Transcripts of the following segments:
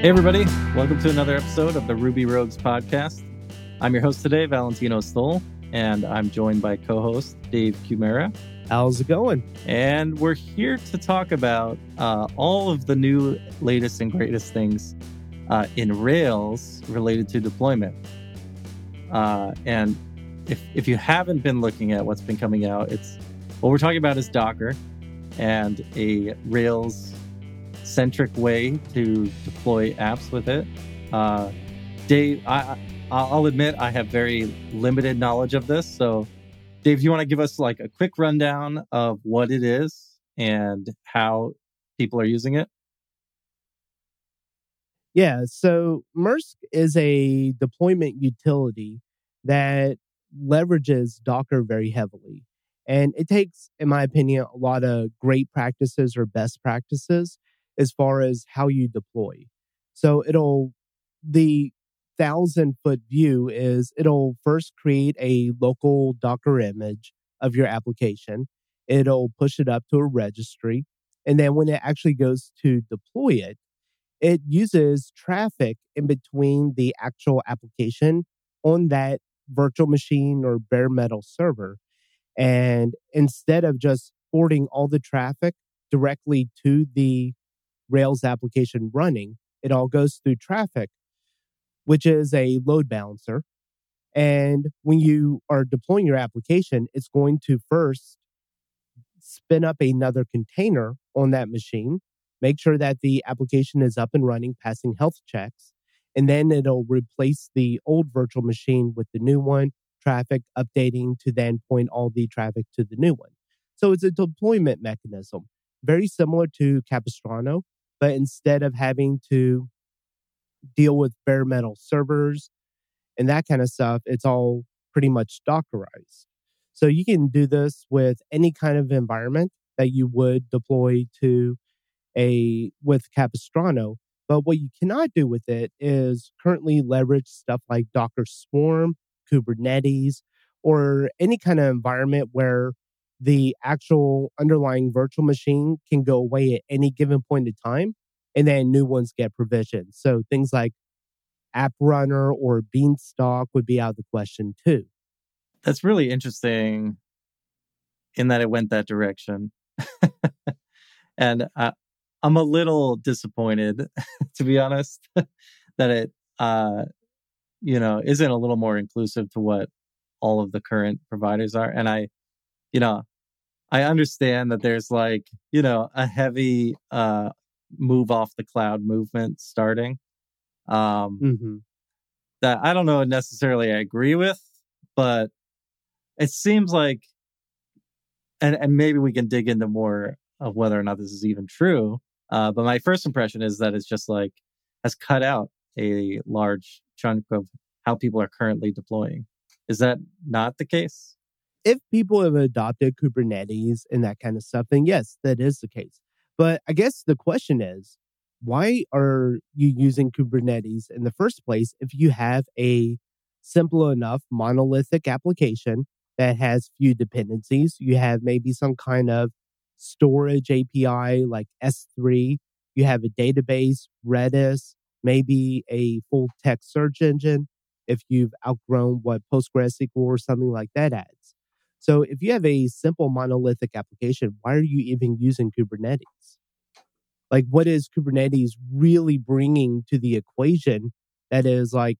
Hey, everybody. Welcome to another episode of the Ruby Rogues podcast. I'm your host today, Valentino Stoll, and I'm joined by co host Dave Kimura. How's it going? And we're here to talk about uh, all of the new, latest, and greatest things uh, in Rails related to deployment. Uh, and if, if you haven't been looking at what's been coming out, it's what we're talking about is Docker and a Rails centric way to deploy apps with it. Uh, Dave, I, I'll admit I have very limited knowledge of this. So, Dave, do you want to give us like a quick rundown of what it is and how people are using it? Yeah. So, MRSK is a deployment utility that leverages Docker very heavily. And it takes, in my opinion, a lot of great practices or best practices as far as how you deploy. So it'll, the thousand foot view is it'll first create a local Docker image of your application. It'll push it up to a registry. And then when it actually goes to deploy it, it uses Traefik in between the actual application on that virtual machine or bare metal server. And instead of just forwarding all the traffic directly to the Rails application running, it all goes through Traefik, which is a load balancer. And when you are deploying your application, it's going to first spin up another container on that machine, make sure that the application is up and running, passing health checks, and then it'll replace the old virtual machine with the new one, Traefik updating to then point all the traffic to the new one. So it's a deployment mechanism, very similar to Capistrano, but instead of having to deal with bare metal servers and that kind of stuff, it's all pretty much Dockerized. So you can do this with any kind of environment that you would deploy to a with Capistrano. But what you cannot do with it is currently leverage stuff like Docker Swarm, Kubernetes, or any kind of environment where the actual underlying virtual machine can go away at any given point in time and then new ones get provisioned. So things like App Runner or Beanstalk would be out of the question too. That's really interesting in that it went that direction. and uh, I'm a little disappointed, to be honest, that it, uh, you know, isn't a little more inclusive to what all of the current providers are. And I, you know, I understand that there's like, you know, a heavy uh, move off the cloud movement starting. Um, mm-hmm. That I don't know necessarily I agree with, but it seems like, and, and maybe we can dig into more of whether or not this is even true. Uh, but my first impression is that it's just like has cut out a large chunk of how people are currently deploying. Is that not the case? If people have adopted Kubernetes and that kind of stuff, then yes, that is the case. But I guess the question is, why are you using Kubernetes in the first place if you have a simple enough monolithic application that has few dependencies? You have maybe some kind of storage API like S3, you have a database, Redis, maybe a full text search engine if you've outgrown what PostgreSQL or something like that adds. So if you have a simple monolithic application, why are you even using Kubernetes? Like, what is Kubernetes really bringing to the equation that is like,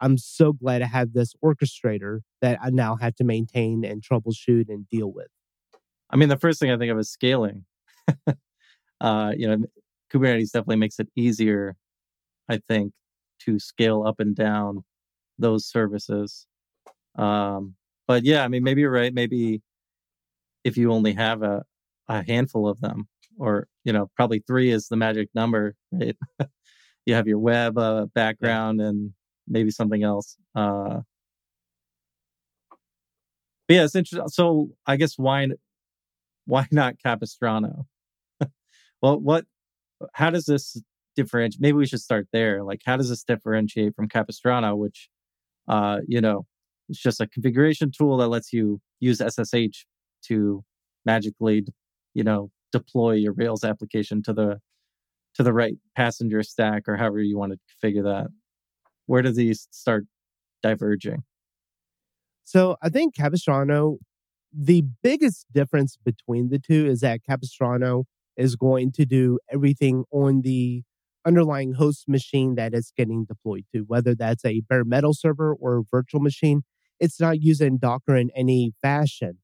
I'm so glad I have this orchestrator that I now have to maintain and troubleshoot and deal with? I mean, the first thing I think of is scaling. uh, you know, Kubernetes definitely makes it easier, I think, to scale up and down those services. Um, but yeah, I mean, maybe you're right. Maybe if you only have a, a handful of them, or you know, probably three is the magic number, right? you have your web uh, background and maybe something else. Uh, but yeah, it's interesting. So I guess why why not Capistrano? well, what? How does this differentiate? Maybe we should start there. Like, how does this differentiate from Capistrano, which, uh, you know, it's just a configuration tool that lets you use SSH to magically, you know, deploy your Rails application to the to the right passenger stack or however you want to figure that? Where do these start diverging? So I think Capistrano, the biggest difference between the two is that Capistrano is going to do everything on the underlying host machine that it's getting deployed to, whether that's a bare metal server or a virtual machine. It's not using Docker in any fashion.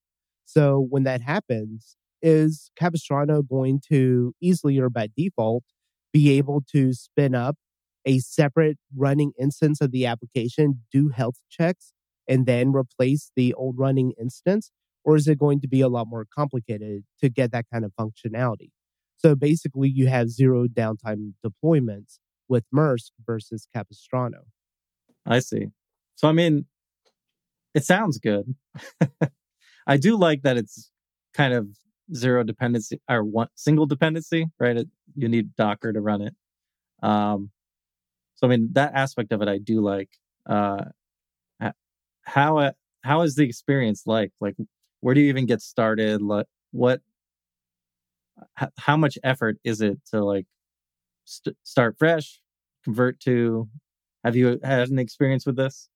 So when that happens, is Capistrano going to easily or by default be able to spin up a separate running instance of the application, do health checks, and then replace the old running instance? Or is it going to be a lot more complicated to get that kind of functionality? So basically, you have zero downtime deployments with MRSK versus Capistrano. I see. So, I mean, it sounds good. I do like that it's kind of zero dependency or one single dependency, right? It, you need Docker to run it. Um, so I mean that aspect of it I do like. Uh, how uh, how is the experience like? Like, where do you even get started? Like, what? How much effort is it to like st- start fresh, convert to? Have you had an experience with this?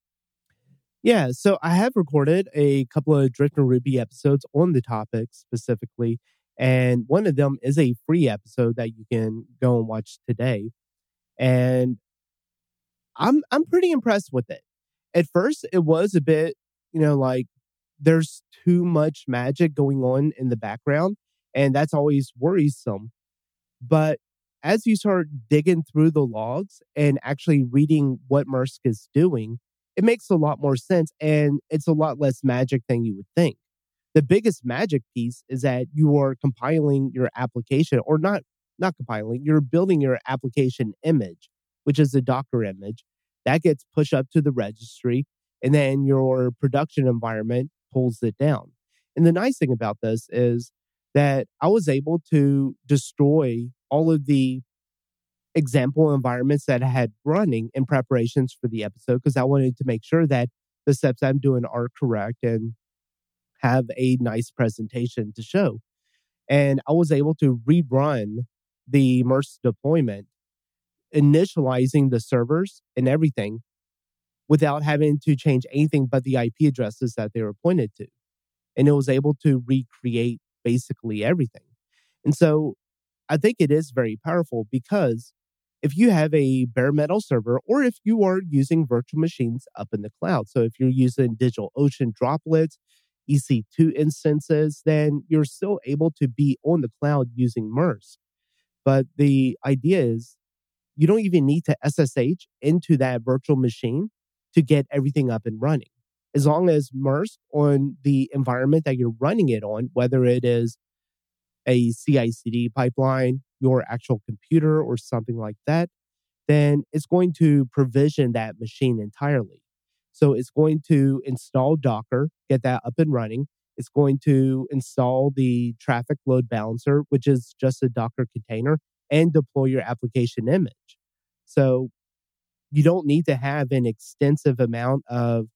Yeah, so I have recorded a couple of Drifting Ruby episodes on the topic specifically, and one of them is a free episode that you can go and watch today. And I'm I'm pretty impressed with it. At first, it was a bit, you know, like there's too much magic going on in the background, and that's always worrisome. But as you start digging through the logs and actually reading what MRSK is doing, it makes a lot more sense and it's a lot less magic than you would think. The biggest magic piece is that you are compiling your application or not not compiling, you're building your application image, which is a Docker image that gets pushed up to the registry and then your production environment pulls it down. And the nice thing about this is that I was able to destroy all of the example environments that I had running in preparations for the episode because I wanted to make sure that the steps I'm doing are correct and have a nice presentation to show. And I was able to rerun the MRSK deployment, initializing the servers and everything without having to change anything but the IP addresses that they were pointed to. And it was able to recreate basically everything. And so I think it is very powerful because if you have a bare metal server or if you are using virtual machines up in the cloud. So if you're using DigitalOcean droplets, EC2 instances, then you're still able to be on the cloud using MRSK. But the idea is you don't even need to SSH into that virtual machine to get everything up and running. As long as MRSK on the environment that you're running it on, whether it is a CI CD pipeline, your actual computer, or something like that, then it's going to provision that machine entirely. So it's going to install Docker, get that up and running. It's going to install the Traefik load balancer, which is just a Docker container, and deploy your application image. So you don't need to have an extensive amount of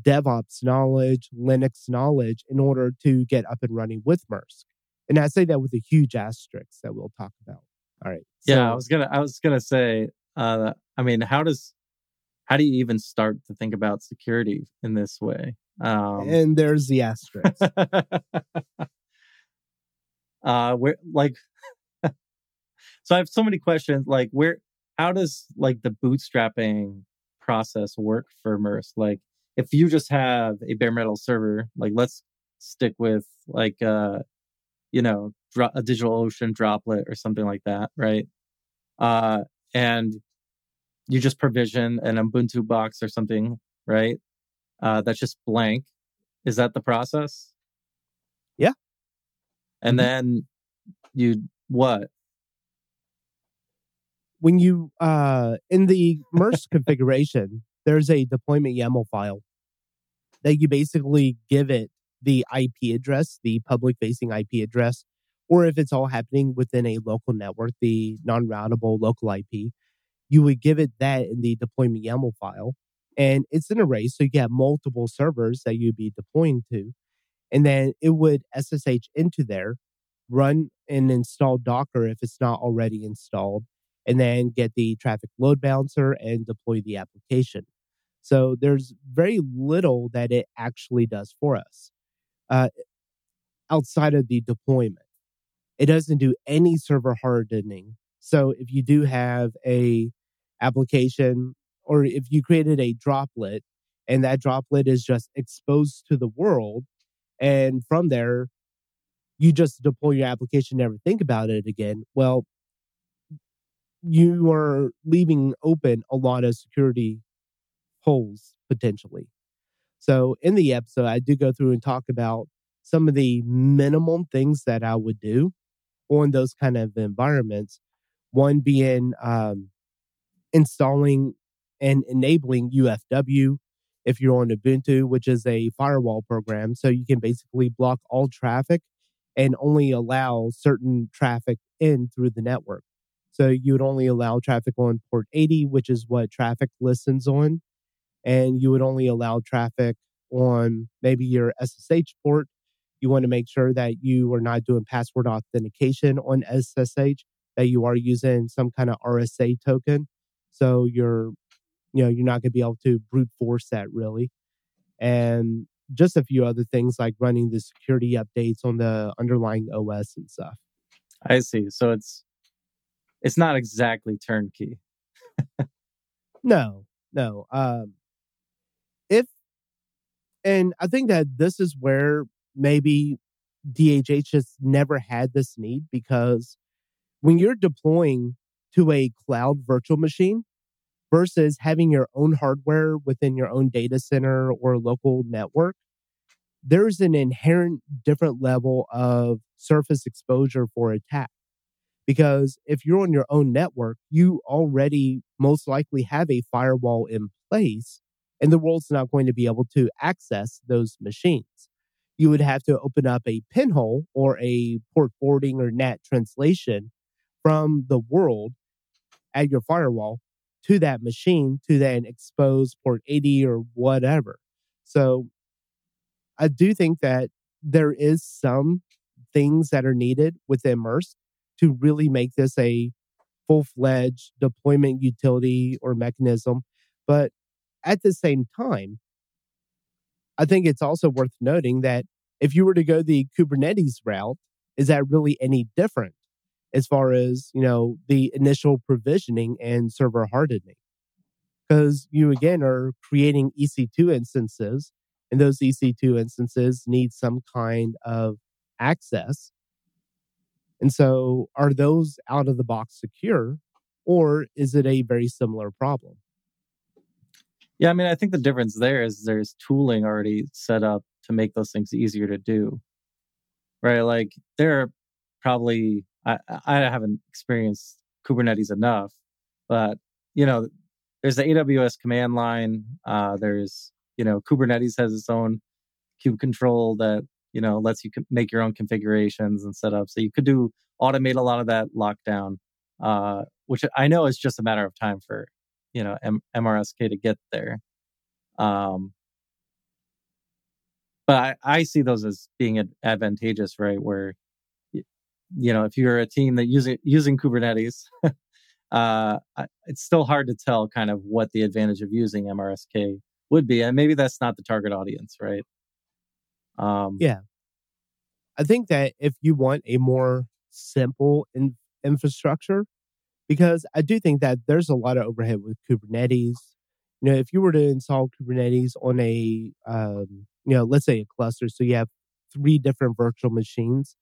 DevOps knowledge, Linux knowledge in order to get up and running with MRSK. And I say that with a huge asterisk that we'll talk about. All right. So, yeah, I was gonna I was gonna say, uh, I mean, how does how do you even start to think about security in this way? Um, and there's the asterisk. uh, where like, so I have so many questions. Like, where how does like the bootstrapping process work for MRSK? Like, if you just have a bare metal server, like let's stick with like uh you know dro- a DigitalOcean droplet or something like that, right? Uh, and you just provision an Ubuntu box or something, right? Uh, that's just blank. Is that the process? Yeah. And mm-hmm. then you what? When you uh in the MRSK configuration, there's a deployment YAML file that you basically give it the IP address, the public facing IP address, or if it's all happening within a local network, the non routable local IP, you would give it that in the deployment YAML file. And it's an array, so you have multiple servers that you'd be deploying to. And then it would SSH into there run and install Docker if it's not already installed, and then get the Traefik load balancer and deploy the application. So there's very little that it actually does for us uh, outside of the deployment. It doesn't do any server hardening. So if you do have a application or if you created a droplet and that droplet is just exposed to the world and from there you just deploy your application never think about it again well you are leaving open a lot of security holes potentially so in the episode i do go through and talk about some of the minimum things that i would do on those kind of environments one being um, installing and enabling ufw if you're on ubuntu which is a firewall program so you can basically block all traffic and only allow certain traffic in through the network. So you would only allow traffic on port 80, which is what Traefik listens on. And you would only allow traffic on maybe your SSH port. You want to make sure that you are not doing password authentication on SSH, that you are using some kind of RSA token. So you're, you know, you're not going to be able to brute force that really. And just a few other things like running the security updates on the underlying OS and stuff. I see. So it's it's not exactly turnkey. no, no. Um, and I think that this is where maybe DHH just never had this need because when you're deploying to a cloud virtual machine versus having your own hardware within your own data center or local network, there's an inherent different level of surface exposure for attack. Because if you're on your own network, you already most likely have a firewall in place, and the world's not going to be able to access those machines. You would have to open up a pinhole or a port forwarding or NAT translation from the world at your firewall to that machine to then expose port 80 or whatever. So I do think that there is some things that are needed with MRSK to really make this a full fledged deployment utility or mechanism. But at the same time, I think it's also worth noting that if you were to go the Kubernetes route, is that really any different as far as, you know, the initial provisioning and server hardening? Because you again are creating EC2 instances and those EC2 instances need some kind of access. And so, are those out of the box secure, or is it a very similar problem? Yeah, I mean, I think the difference there is there's tooling already set up to make those things easier to do. Right? Like, there are probably, I, I haven't experienced Kubernetes enough, but, you know, there's the AWS command line, uh, there's you know kubernetes has its own kube control that you know lets you make your own configurations and setup so you could do automate a lot of that lockdown uh, which i know is just a matter of time for you know M- mrsk to get there um, but I, I see those as being advantageous right where you know if you're a team that using using kubernetes uh, it's still hard to tell kind of what the advantage of using mrsk would be and maybe that's not the target audience right? Um yeah. I think that if you want a more simple in- infrastructure because i do think that there's a lot of overhead with kubernetes. You know if you were to install kubernetes on a um, you know let's say a cluster so you have three different virtual machines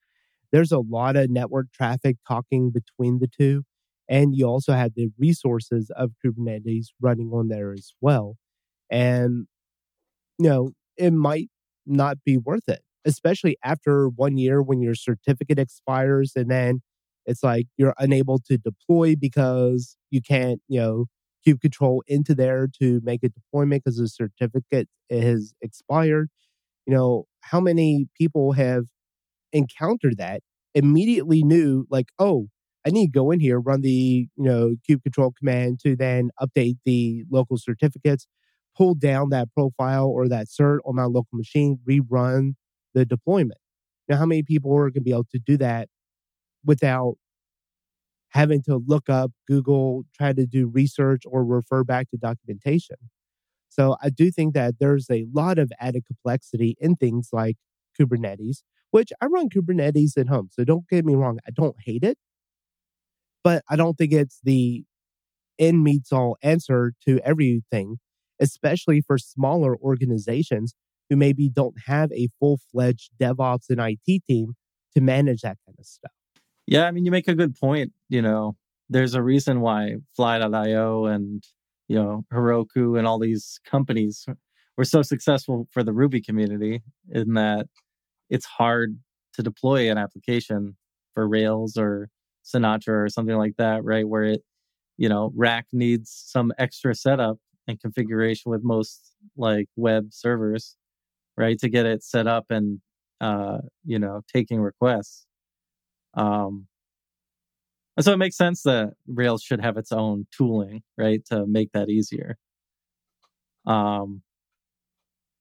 there's a lot of network traffic talking between the two and you also have the resources of kubernetes running on there as well and, you know, it might not be worth it, especially after one year when your certificate expires and then it's like you're unable to deploy because you can't, you know, kube control into there to make a deployment because the certificate has expired. You know, how many people have encountered that immediately knew like, oh, I need to go in here, run the, you know, kube control command to then update the local certificates pull down that profile or that cert on my local machine, rerun the deployment. Now, how many people are going to be able to do that without having to look up, Google, try to do research or refer back to documentation. So I do think that there's a lot of added complexity in things like Kubernetes, which I run Kubernetes at home. So don't get me wrong, I don't hate it, but I don't think it's the end meets all answer to everything, especially for smaller organizations who maybe don't have a full fledged DevOps and IT team to manage that kind of stuff. Yeah, I mean, you make a good point. You know, there's a reason why Fly.io and, you know, Heroku and all these companies were so successful for the Ruby community in that it's hard to deploy an application for Rails or Sinatra or something like that, right? Where it, you know, Rack needs some extra setup and configuration with most like web servers, right? To get it set up and, uh, you know, taking requests. Um, and so it makes sense that Rails should have its own tooling, right, to make that easier. Um,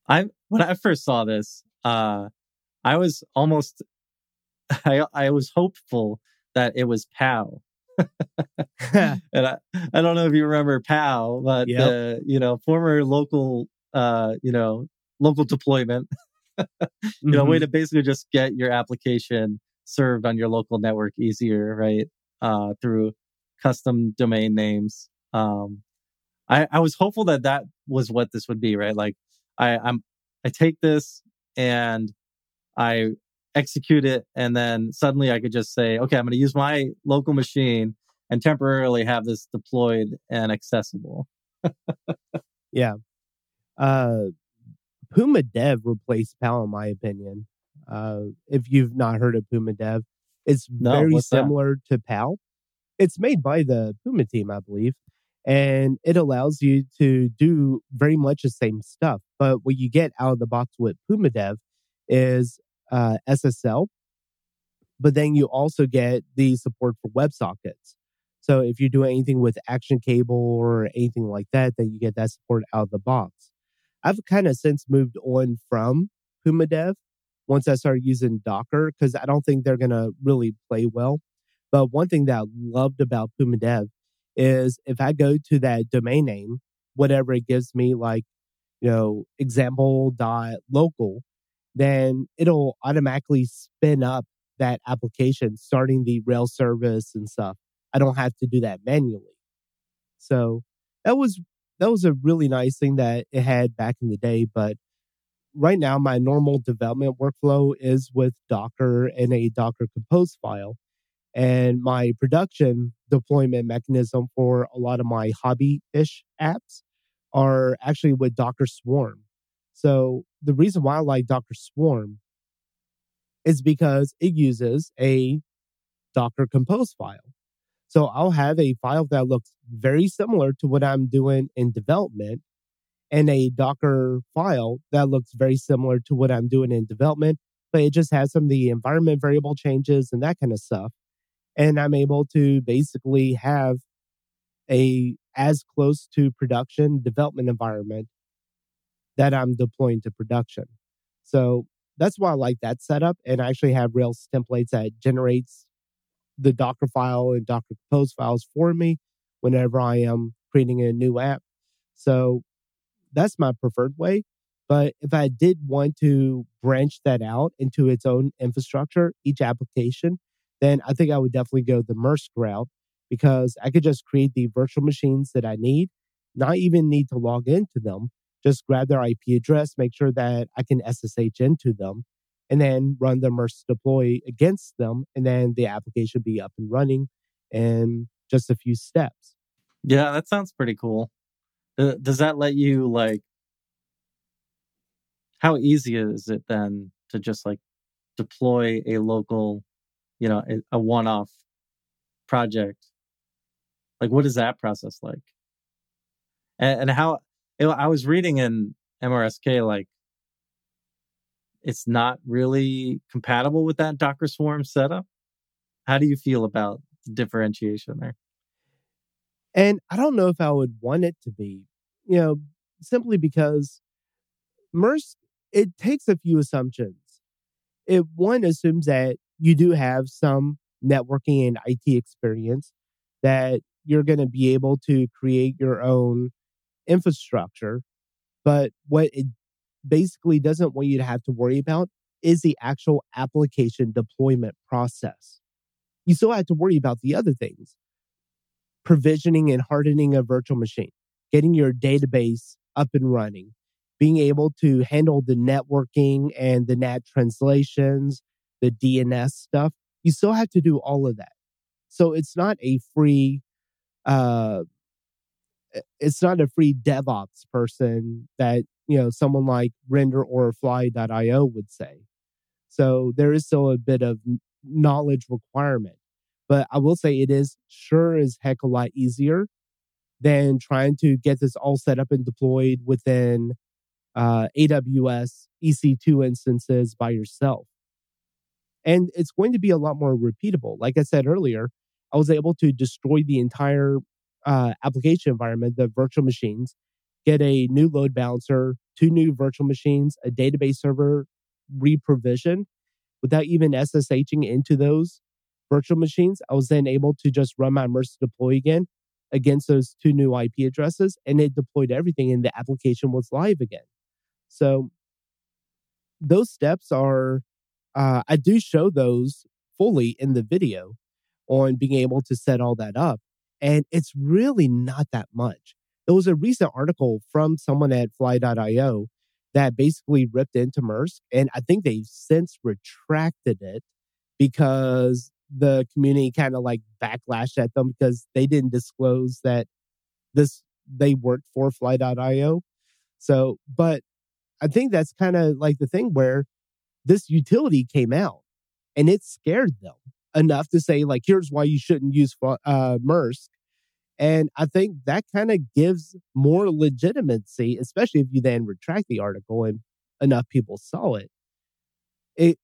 I when I first saw this, uh, I was almost, I I was hopeful that it was POW. and I, I don't know if you remember POW, but yep. the you know former local uh you know local deployment, you mm-hmm. know way to basically just get your application served on your local network easier, right? Uh, through custom domain names. Um, I, I was hopeful that that was what this would be, right? Like I, I'm, I take this and I execute it, and then suddenly I could just say, okay, I'm going to use my local machine and temporarily have this deployed and accessible. yeah. Uh, Puma Dev replaced POW, in my opinion. Uh, if you've not heard of Puma Dev, it's no, very similar that? to POW. It's made by the Puma team, I believe, and it allows you to do very much the same stuff. But what you get out of the box with Puma Dev is uh, SSL, but then you also get the support for WebSockets. So if you're doing anything with Action Cable or anything like that, then you get that support out of the box. I've kind of since moved on from Puma Dev once I started using Docker because I don't think they're going to really play well. But one thing that I loved about Puma Dev is if I go to that domain name, whatever it gives me, like, you know, example dot local, then it'll automatically spin up that application starting the rail service and stuff. I don't have to do that manually. So that was that was a really nice thing that it had back in the day, but right now my normal development workflow is with Docker and a Docker compose file. And my production deployment mechanism for a lot of my hobby ish apps are actually with Docker Swarm. So the reason why I like Docker Swarm is because it uses a Docker compose file. So I'll have a file that looks very similar to what I'm doing in development and a Docker file that looks very similar to what I'm doing in development, but it just has some of the environment variable changes and that kind of stuff. And I'm able to basically have a as close to production development environment that I'm deploying to production. So that's why I like that setup and I actually have Rails templates that generates the Docker file and Docker compose files for me whenever I am creating a new app. So that's my preferred way. But if I did want to branch that out into its own infrastructure, each application, then I think I would definitely go the MRSK route because I could just create the virtual machines that I need, not even need to log into them, just grab their IP address, make sure that I can SSH into them, and then run the MRSK deploy against them. And then the application be up and running in just a few steps. Yeah, that sounds pretty cool. Uh, does that let you like how easy is it then to just like deploy a local you know a, a one-off project? Like what is that process like? And, and how i was reading in mrsk like it's not really compatible with that docker swarm setup. How do you feel about the differentiation there and I don't know if I would want it to be, you know, simply because MRSK, it takes a few assumptions. It one assumes that you do have some networking and IT experience that you're going to be able to create your own infrastructure. But what it basically doesn't want you to have to worry about is the actual application deployment process. You still have to worry about the other things provisioning and hardening a virtual machine, getting your database up and running, being able to handle the networking and the NAT translations, the DNS stuff. You still have to do all of that. So it's not a free, uh, it's not a free DevOps person that, you know, someone like render or fly.io would say. So there is still a bit of knowledge requirement. But I will say it is sure as heck a lot easier than trying to get this all set up and deployed within uh, AWS EC2 instances by yourself. And it's going to be a lot more repeatable. Like I said earlier, I was able to destroy the entire uh, application environment, the virtual machines, get a new load balancer, two new virtual machines, a database server reprovisioned without even SSHing into those virtual machines. I was then able to just run my MRSK deploy again against those two new IP addresses, and it deployed everything, and the application was live again. So those steps are, uh, I do show those fully in the video on being able to set all that up. And it's really not that much. There was a recent article from someone at fly.io that basically ripped into MRSK. And I think they've since retracted it because the community kind of like backlashed at them because they didn't disclose that this they worked for fly.io. So, but I think that's kind of like the thing where this utility came out and it scared them enough to say like here's why you shouldn't use uh. And I think that kind of gives more legitimacy, especially if you then retract the article and enough people saw it. It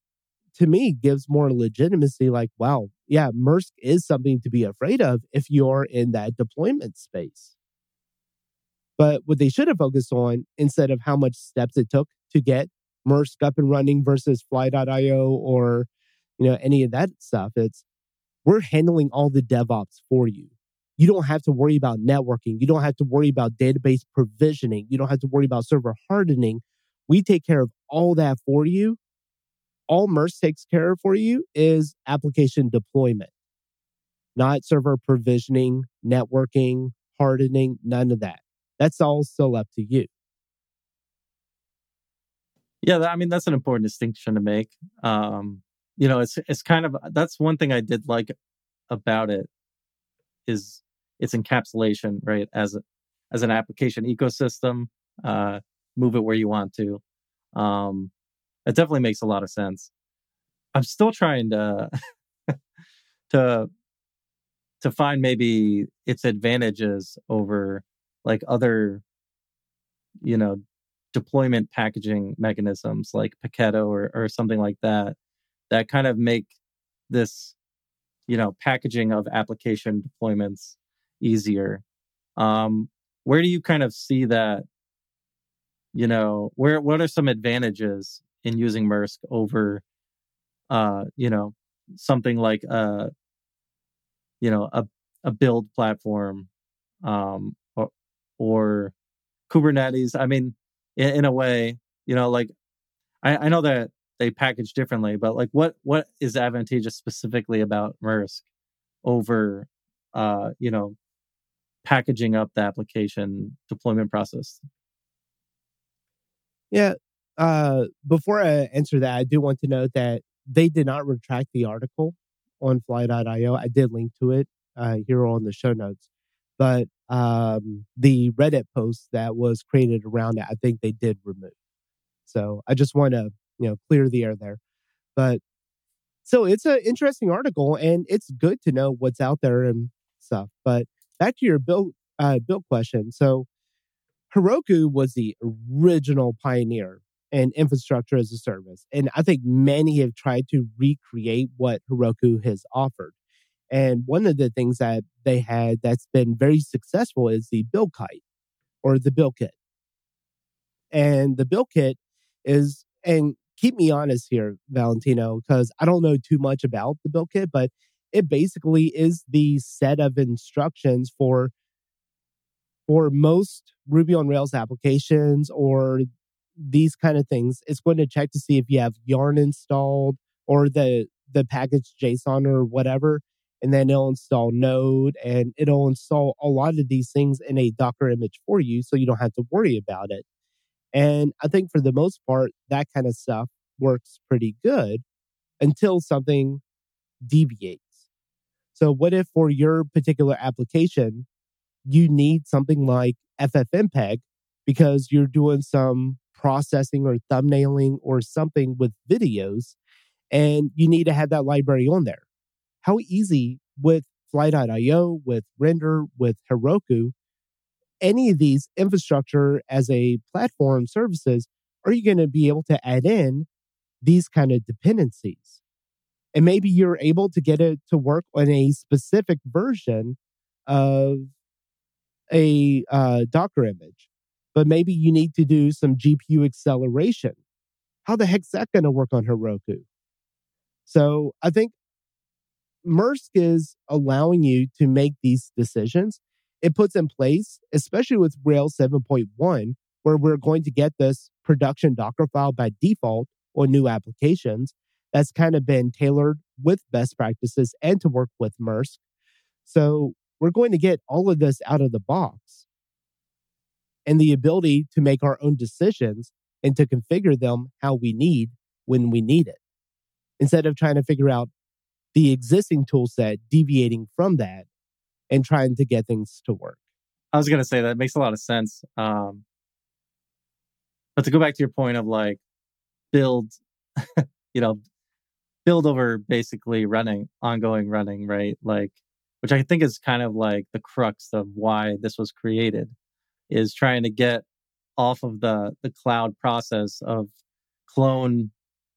to me gives more legitimacy like, wow, yeah, MRSK is something to be afraid of if you're in that deployment space. But what they should have focused on instead of how much steps it took to get MRSK up and running versus fly.io or you know any of that stuff, it's we're handling all the DevOps for you. You don't have to worry about networking. You don't have to worry about database provisioning. You don't have to worry about server hardening. We take care of all that for you all MRSK takes care of for you is application deployment, not server provisioning, networking, hardening, none of that. That's all still up to you. Yeah, I mean that's an important distinction to make. Um, you know, it's it's kind of that's one thing I did like about it is its encapsulation, right? As a, as an application ecosystem, uh, move it where you want to. Um, it definitely makes a lot of sense. I'm still trying to to to find maybe its advantages over like other you know deployment packaging mechanisms like Paketo or or something like that that kind of make this you know packaging of application deployments easier um where do you kind of see that you know where what are some advantages in using MRSK over, uh, you know, something like a, you know, a a build platform, um, or, or Kubernetes. I mean, in, in, a way, you know, like I, I know that they package differently, but like what what is advantageous specifically about MRSK over, uh, you know, packaging up the application deployment process? Yeah, uh, before I answer that, I do want to note that they did not retract the article on fly.io. I did link to it uh, here on the show notes. But um, the Reddit post that was created around it, I think they did remove. So I just want to, you know, clear the air there. But so it's an interesting article and it's good to know what's out there and stuff. But back to your build, uh, build question. So Heroku was the original pioneer and infrastructure as a service. And I think many have tried to recreate what Heroku has offered. And one of the things that they had that's been very successful is the Build Kite or the Build Kit. And the Build Kit is, and keep me honest here, Valentino, because I don't know too much about the Build Kit, but it basically is the set of instructions for for most Ruby on Rails applications or these kind of things. It's going to check to see if you have yarn installed or the the package JSON or whatever, and then it'll install Node and it'll install a lot of these things in a Docker image for you, so you don't have to worry about it. And I think for the most part, that kind of stuff works pretty good until something deviates. So, what if for your particular application, you need something like FFmpeg because you're doing some processing or thumbnailing or something with videos and you need to have that library on there? How easy with Fly.io, with Render, with Heroku, any of these infrastructure as a platform services, are you going to be able to add in these kind of dependencies? And maybe you're able to get it to work on a specific version of a uh, Docker image, but maybe you need to do some GPU acceleration. How the heck's that going to work on Heroku? So I think MRSK is allowing you to make these decisions. It puts in place, especially with Rails 7.1, where we're going to get this production Docker file by default on new applications. That's kind of been tailored with best practices and to work with MRSK. So we're going to get all of this out of the box and the ability to make our own decisions and to configure them how we need when we need it instead of trying to figure out the existing tool set, deviating from that and trying to get things to work. I was going to say that makes a lot of sense. Um, but to go back to your point of like build, you know, build over basically running, ongoing running, right? Like, which I think is kind of like the crux of why this was created, is trying to get off of the the cloud process of clone,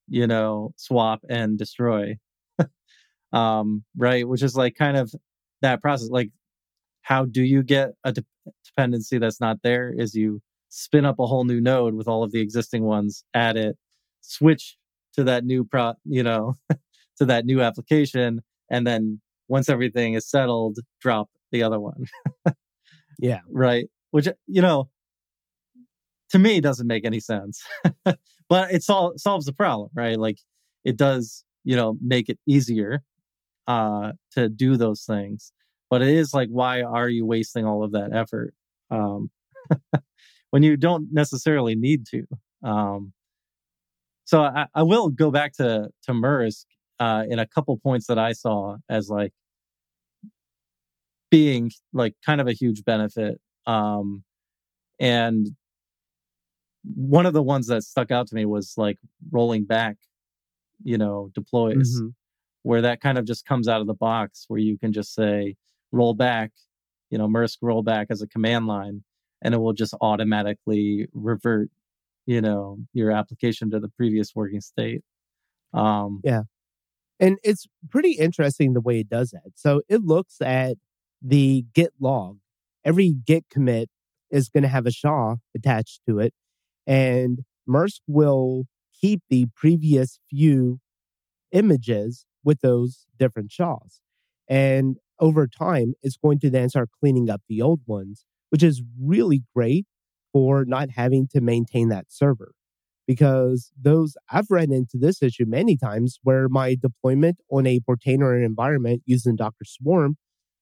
you know, swap and destroy, um, right? Which is like kind of that process. Like, how do you get a de- dependency that's not there? Is you spin up a whole new node with all of the existing ones, add it, switch to that new pro, you know, to that new application, and then once everything is settled, drop the other one. yeah. Right. Which, you know, to me doesn't make any sense, but it sol- solves the problem, right? Like it does, you know, make it easier uh, to do those things. But it is like, why are you wasting all of that effort um, when you don't necessarily need to? Um, so I, I, will go back to to MRSK uh, in a couple points that I saw as like being like kind of a huge benefit. Um, and one of the ones that stuck out to me was like rolling back, you know, deploys, mm-hmm. where that kind of just comes out of the box where you can just say roll back, you know, MRSK roll back as a command line, and it will just automatically revert, you know, your application to the previous working state. Um, yeah. And it's pretty interesting the way it does that. So it looks at the Git log. Every Git commit is going to have a SHA attached to it. And MRSK will keep the previous few images with those different SHAs. And over time, it's going to then start cleaning up the old ones, which is really great for not having to maintain that server because those I've run into this issue many times where my deployment on a Portainer environment using Docker Swarm,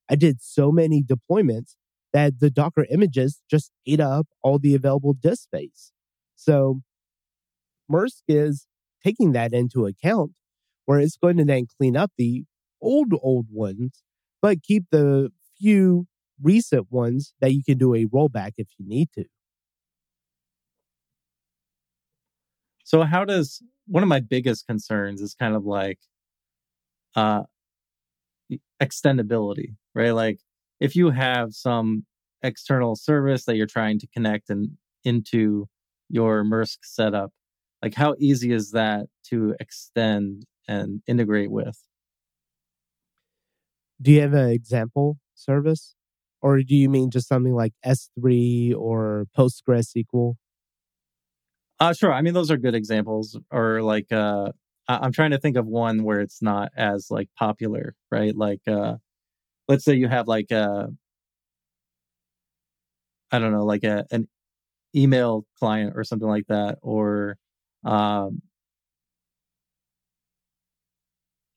I did so many deployments that the Docker images just ate up all the available disk space. So MRSK is taking that into account where it's going to then clean up the old, old ones, but keep the few recent ones that you can do a rollback if you need to. So how does one of my biggest concerns is kind of like uh extendability, right? Like if you have some external service that you're trying to connect and into your MRSK setup, like how easy is that to extend and integrate with? Do you have an example service? Or do you mean just something like S3 or PostgreSQL? Uh, sure. I mean, those are good examples. Or like, uh, I- am trying to think of one where it's not as like popular, right? Like, uh, let's say you have like a, I don't know, like a an email client or something like that, or um,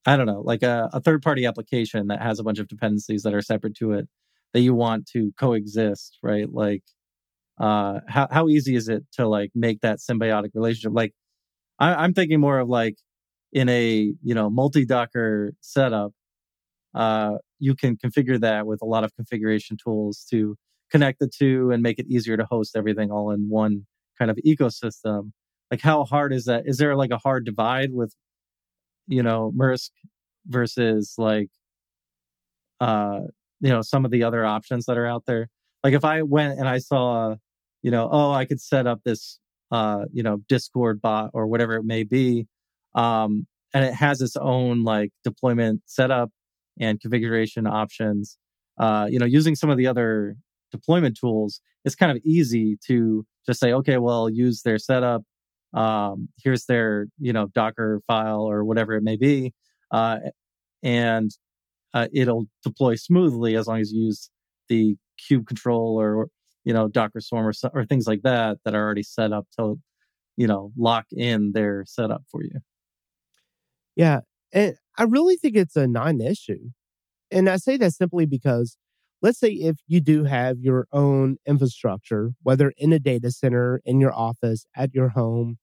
I don't know, like a, a third party application that has a bunch of dependencies that are separate to it that you want to coexist, right? Like, uh, how how easy is it to like make that symbiotic relationship? Like, I, I'm thinking more of like in a you know multi Docker setup, uh, you can configure that with a lot of configuration tools to connect the two and make it easier to host everything all in one kind of ecosystem. Like, how hard is that? Is there like a hard divide with you know MRSK versus like uh you know some of the other options that are out there? Like, if I went and I saw you know oh I could set up this uh you know Discord bot or whatever it may be um, and it has its own like deployment setup and configuration options. Uh, you know, using some of the other deployment tools, it's kind of easy to just say, okay, well, use their setup. Um, here's their, you know, Docker file or whatever it may be, uh, and uh, it'll deploy smoothly as long as you use the kube control or you know Docker Swarm or, or things like that that are already set up to, you know, lock in their setup for you. Yeah. And I really think it's a non issue. And I say that simply because let's say if you do have your own infrastructure, whether in a data center, in your office, at your home,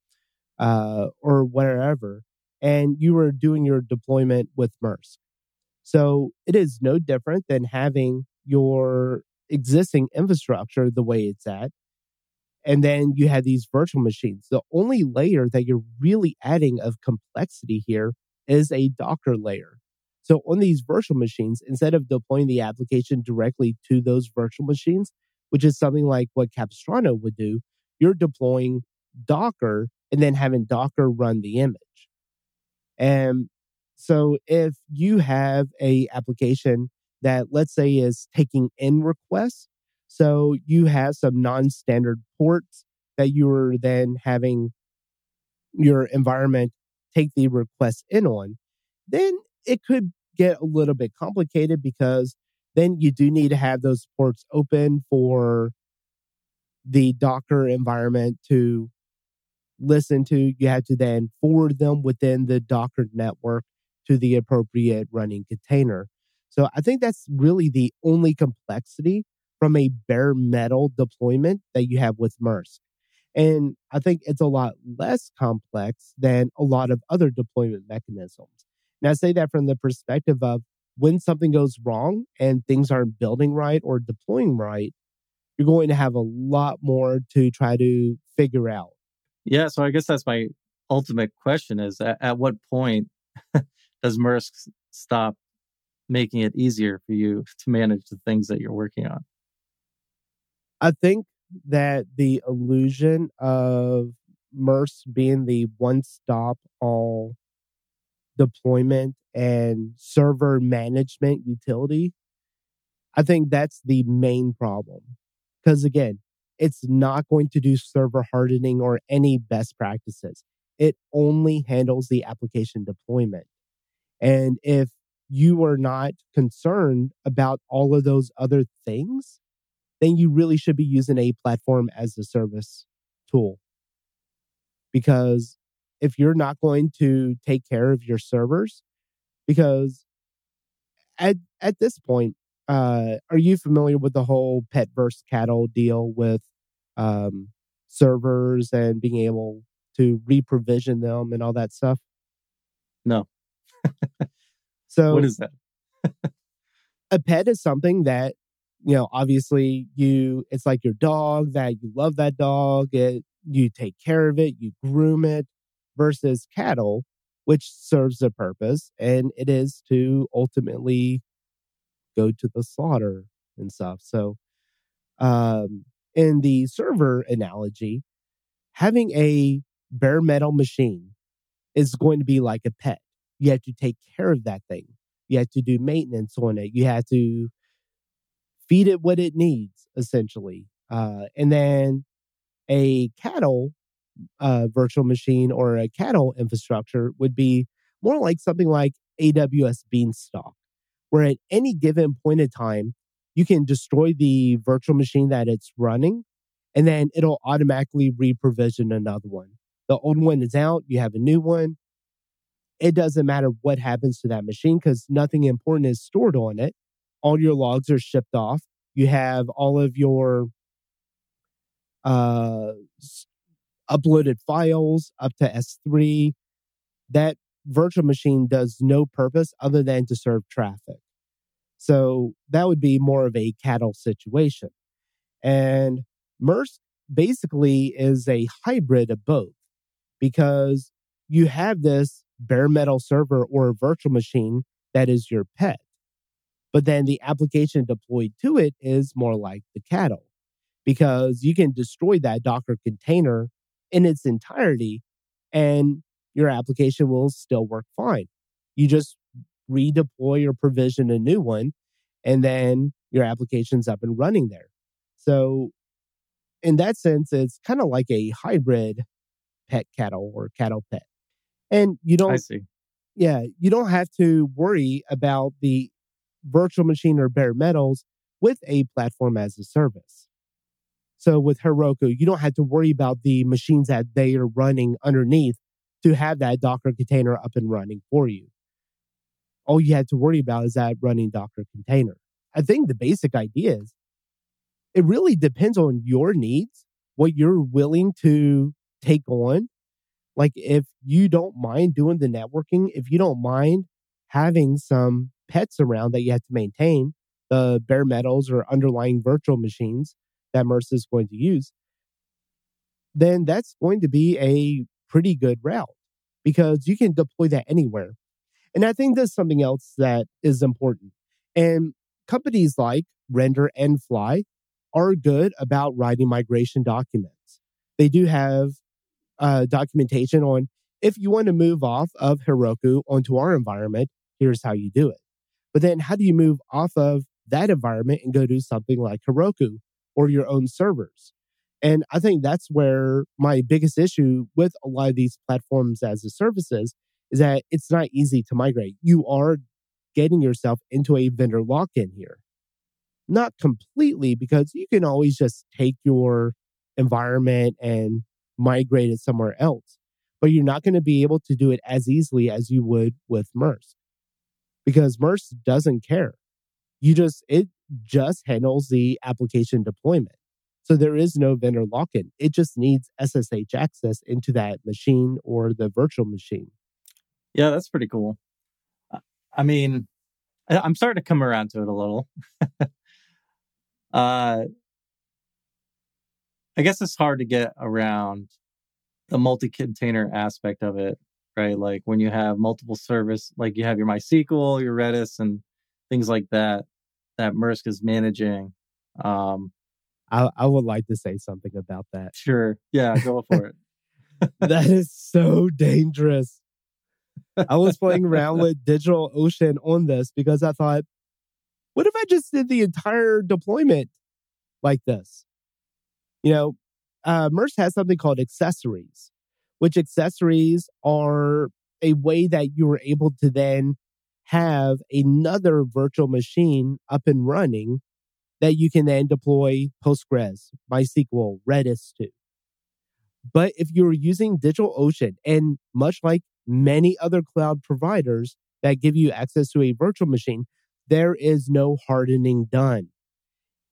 uh, or wherever, and you were doing your deployment with MRSK. So it is no different than having your existing infrastructure the way it's at. And then you have these virtual machines. The only layer that you're really adding of complexity here is a Docker layer. So on these virtual machines, instead of deploying the application directly to those virtual machines, which is something like what Capistrano would do, you're deploying Docker and then having Docker run the image. And so if you have a application that let's say is taking in requests, so you have some non-standard ports that you are then having your environment take the request in on, then it could get a little bit complicated because then you do need to have those ports open for the Docker environment to listen to. You have to then forward them within the Docker network to the appropriate running container. So I think that's really the only complexity from a bare metal deployment that you have with MRSK. And I think it's a lot less complex than a lot of other deployment mechanisms. And I say that from the perspective of when something goes wrong and things aren't building right or deploying right, you're going to have a lot more to try to figure out. Yeah. So I guess that's my ultimate question is at, at what point does MRSK stop making it easier for you to manage the things that you're working on? I think that the illusion of MRSK being the one stop all deployment and server management utility, I think that's the main problem. Because again, it's not going to do server hardening or any best practices. It only handles the application deployment. And if you are not concerned about all of those other things, then you really should be using a platform as a service tool. Because if you're not going to take care of your servers, because at at this point, uh, are you familiar with the whole pet versus cattle deal with um, servers and being able to reprovision them and all that stuff? No. so what is that? a pet is something that you know, obviously you it's like your dog that you love that dog, it, you take care of it, you groom it versus cattle which serves a purpose and it is to ultimately go to the slaughter and stuff. So um in the server analogy, having a bare metal machine is going to be like a pet. You have to take care of that thing. You have to do maintenance on it. You have to feed it what it needs, essentially. Uh, and then a cattle uh, virtual machine or a cattle infrastructure would be more like something like AWS Beanstalk, where at any given point in time, you can destroy the virtual machine that it's running, and then it'll automatically re-provision another one. The old one is out, you have a new one. It doesn't matter what happens to that machine because nothing important is stored on it. All your logs are shipped off. You have all of your uh, uploaded files up to S3. That virtual machine does no purpose other than to serve traffic. So that would be more of a cattle situation. And MRSK basically is a hybrid of both because you have this bare metal server or virtual machine that is your pet. But then the application deployed to it is more like the cattle because you can destroy that Docker container in its entirety and your application will still work fine. You just redeploy or provision a new one and then your application's up and running there. So in that sense, it's kind of like a hybrid pet cattle or cattle pet. And you don't I see. yeah, you don't have to worry about the virtual machine or bare metals with a platform as a service. So with Heroku, you don't have to worry about the machines that they are running underneath to have that Docker container up and running for you. All you have to worry about is that running Docker container. I think the basic idea is it really depends on your needs, what you're willing to take on. Like if you don't mind doing the networking, if you don't mind having some pets around that you have to maintain, the bare metals or underlying virtual machines that MRSK is going to use, then that's going to be a pretty good route because you can deploy that anywhere. And I think there's something else that is important. And companies like Render and Fly are good about writing migration documents. They do have uh, documentation on if you want to move off of Heroku onto our environment, here's how you do it. But then how do you move off of that environment and go do something like Heroku or your own servers? And I think that's where my biggest issue with a lot of these platforms as a services is that it's not easy to migrate. You are getting yourself into a vendor lock in here. Not completely, because you can always just take your environment and migrate it somewhere else, but you're not going to be able to do it as easily as you would with MRSK because MRSK doesn't care. You just, it just handles the application deployment. So there is no vendor lock in. It just needs SSH access into that machine or the virtual machine. Yeah, that's pretty cool. I mean, I'm starting to come around to it a little. uh, I guess it's hard to get around the multi-container aspect of it, right? Like when you have multiple service, like you have your MySQL, your Redis, and things like that that MRSK is managing. Um, I, I would like to say something about that. Sure, yeah, go for it. that is so dangerous. I was playing around with DigitalOcean on this because I thought, what if I just did the entire deployment like this? You know, uh, MRSK has something called accessories, which accessories are a way that you are able to then have another virtual machine up and running that you can then deploy Postgres, MySQL, Redis to. But if you're using DigitalOcean, and much like many other cloud providers that give you access to a virtual machine, there is no hardening done.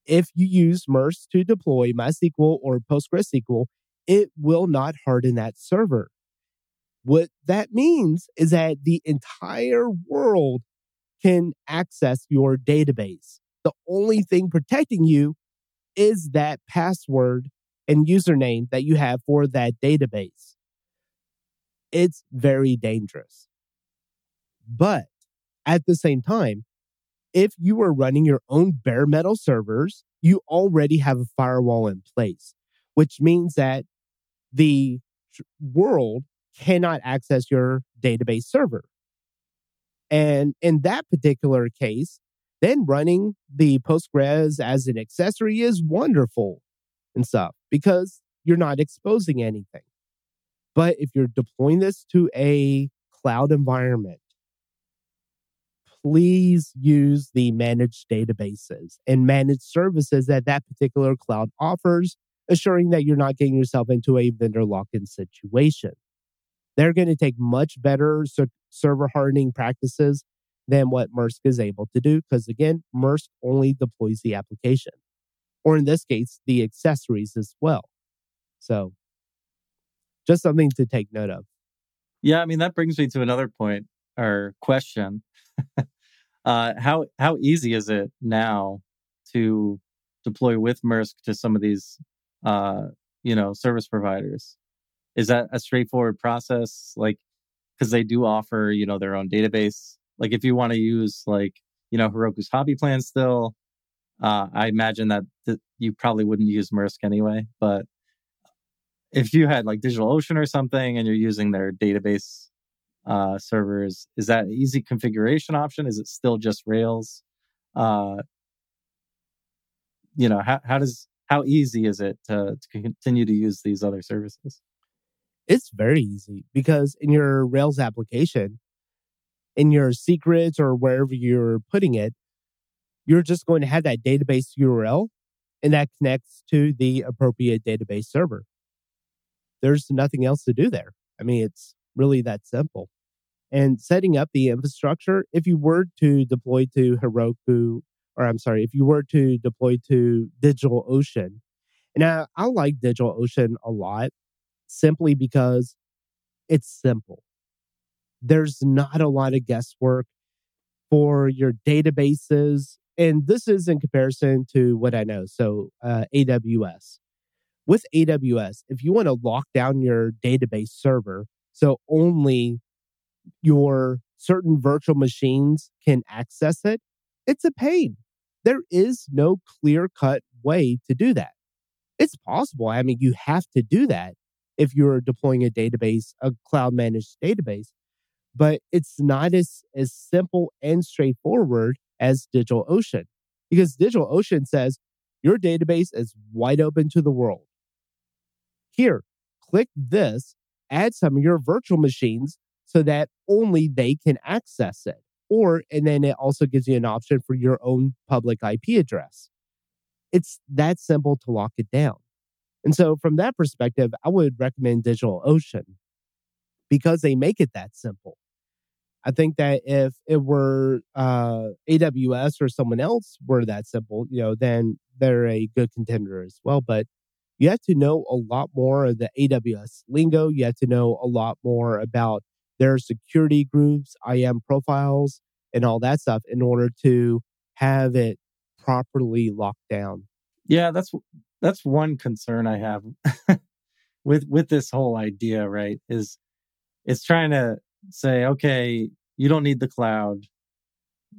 If you use MRSK to deploy MySQL or PostgreSQL, it will not harden that server. What that means is that the entire world can access your database. The only thing protecting you is that password and username that you have for that database. It's very dangerous. But at the same time, if you are running your own bare metal servers, you already have a firewall in place, which means that the world cannot access your database server. And in that particular case, then running the Postgres as an accessory is wonderful and stuff because you're not exposing anything. But if you're deploying this to a cloud environment, please use the managed databases and managed services that that particular cloud offers, assuring that you're not getting yourself into a vendor lock in situation. They're going to take much better server hardening practices than what MRSK is able to do. Because again, MRSK only deploys the application, or in this case, the accessories as well. So, just something to take note of. Yeah, I mean that brings me to another point or question. uh, how how easy is it now to deploy with MRSK to some of these uh, you know service providers? Is that a straightforward process? Like, because they do offer you know their own database. Like, if you want to use like you know Heroku's hobby plan still, uh, I imagine that th- you probably wouldn't use MRSK anyway. But if you had like DigitalOcean or something and you're using their database uh, servers, is that easy configuration option? Is it still just Rails? Uh, you know, how, how does how easy is it to, to continue to use these other services? It's very easy because in your Rails application, in your secrets or wherever you're putting it, you're just going to have that database URL and that connects to the appropriate database server there's nothing else to do there. I mean, it's really that simple. And setting up the infrastructure, if you were to deploy to Heroku, or I'm sorry, if you were to deploy to DigitalOcean, and I, I like DigitalOcean a lot simply because it's simple. There's not a lot of guesswork for your databases. And this is in comparison to what I know. So, uh, AWS with AWS, if you want to lock down your database server so only your certain virtual machines can access it, it's a pain. There is no clear cut way to do that. It's possible. I mean, you have to do that if you're deploying a database, a cloud managed database, but it's not as, as simple and straightforward as DigitalOcean because DigitalOcean says your database is wide open to the world. Here, click this, add some of your virtual machines so that only they can access it. Or, and then it also gives you an option for your own public IP address. It's that simple to lock it down. And so, from that perspective, I would recommend DigitalOcean because they make it that simple. I think that if it were uh, AWS or someone else were that simple, you know, then they're a good contender as well. But you have to know a lot more of the AWS lingo. You have to know a lot more about their security groups, IAM profiles, and all that stuff in order to have it properly locked down. Yeah, that's that's one concern I have with with this whole idea, right? Is it's trying to say, okay, you don't need the cloud.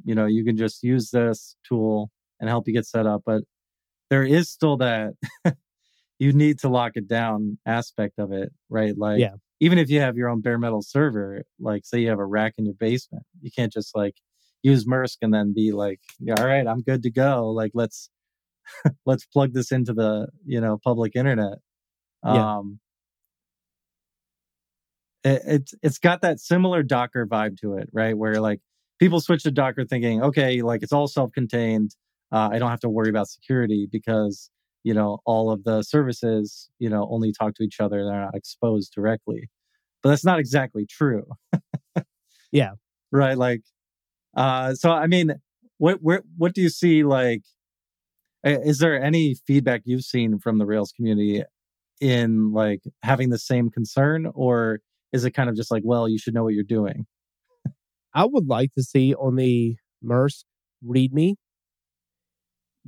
You know, you can just use this tool and help you get set up, but there is still that you need to lock it down aspect of it, right? Like, yeah. Even if you have your own bare metal server, like say you have a rack in your basement, you can't just like use MRSK and then be like, all right, I'm good to go. Like, let's let's plug this into the you know public internet. Yeah. Um, it, it's it's got that similar Docker vibe to it, right? Where like people switch to Docker thinking, okay, like it's all self-contained. Uh, I don't have to worry about security because you know all of the services you know only talk to each other they're not exposed directly. But that's not exactly true. Yeah. Right like uh so i mean what where, what do you see like is there any feedback you've seen from the rails community in like having the same concern or is it kind of just like well you should know what you're doing i would like to see on the MRSK readme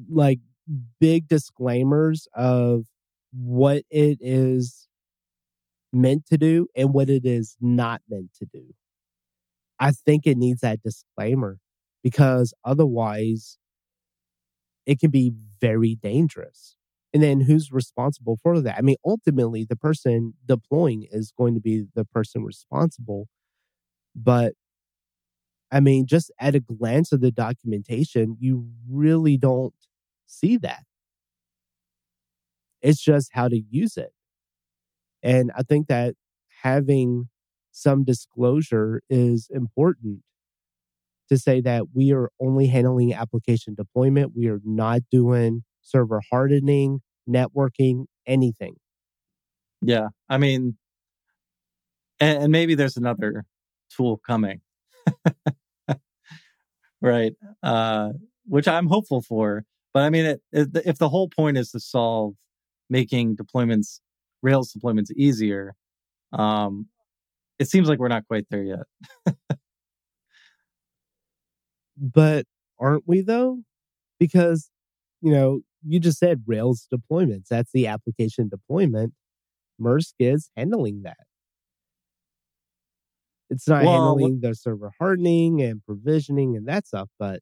like big disclaimers of what it is meant to do and what it is not meant to do. I think it needs that disclaimer because otherwise it can be very dangerous. And then who's responsible for that? I mean, ultimately, the person deploying is going to be the person responsible. But I mean, just at a glance of the documentation, you really don't see that. It's just how to use it. And I think that having some disclosure is important to say that we are only handling application deployment. We are not doing server hardening, networking, anything. Yeah. I mean, and, and maybe there's another tool coming. right. Uh, which I'm hopeful for. But I mean, it, it, if the whole point is to solve making deployments, Rails deployments easier, um, it seems like we're not quite there yet. but aren't we though? Because, you know, you just said Rails deployments. That's the application deployment. MRSK is handling that. It's not Well, handling the server hardening and provisioning and that stuff, but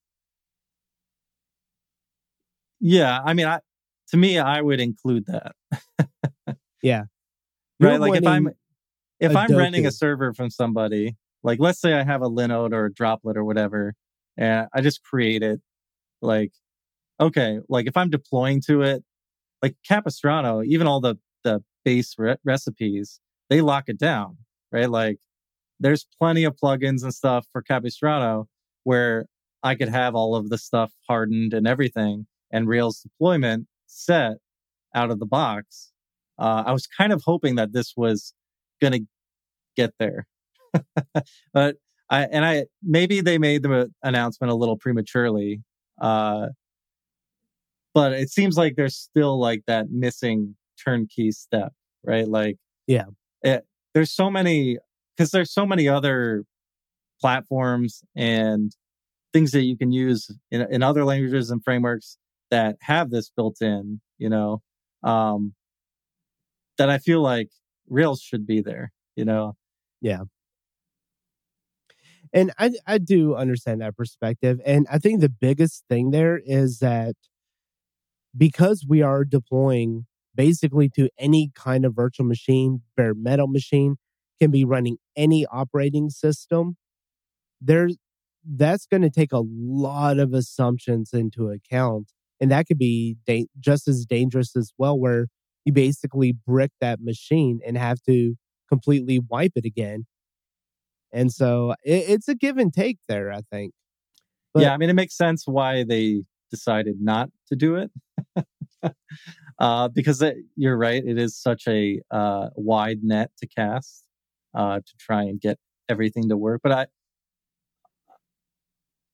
Yeah, I mean, I to me, I would include that. yeah. right? You're Like if I'm if I'm renting a server from somebody, like let's say I have a Linode or a Droplet or whatever, and I just create it. Like, okay, like if I'm deploying to it, like Capistrano, even all the the base re- recipes, they lock it down, right? Like, there's plenty of plugins and stuff for Capistrano where I could have all of the stuff hardened and everything, and Rails deployment set out of the box. Uh, I was kind of hoping that this was going to get there, but I and I maybe they made the announcement a little prematurely. Uh, but it seems like there's still like that missing turnkey step, right? Like, Yeah. it, there's so many because there's so many other platforms and things that you can use in, in other languages and frameworks that have this built in, you know, um, that I feel like Rails should be there, you know. Yeah. And I I do understand that perspective. And I think the biggest thing there is that because we are deploying basically to any kind of virtual machine, bare metal machine, can be running any operating system, there's that's going to take a lot of assumptions into account. And that could be da- just as dangerous as well, where you basically brick that machine and have to completely wipe it again. And so it, it's a give and take there, I think. But- yeah, I mean, it makes sense why they decided not to do it. uh, because it, you're right, it is such a uh, wide net to cast uh, to try and get everything to work. But I,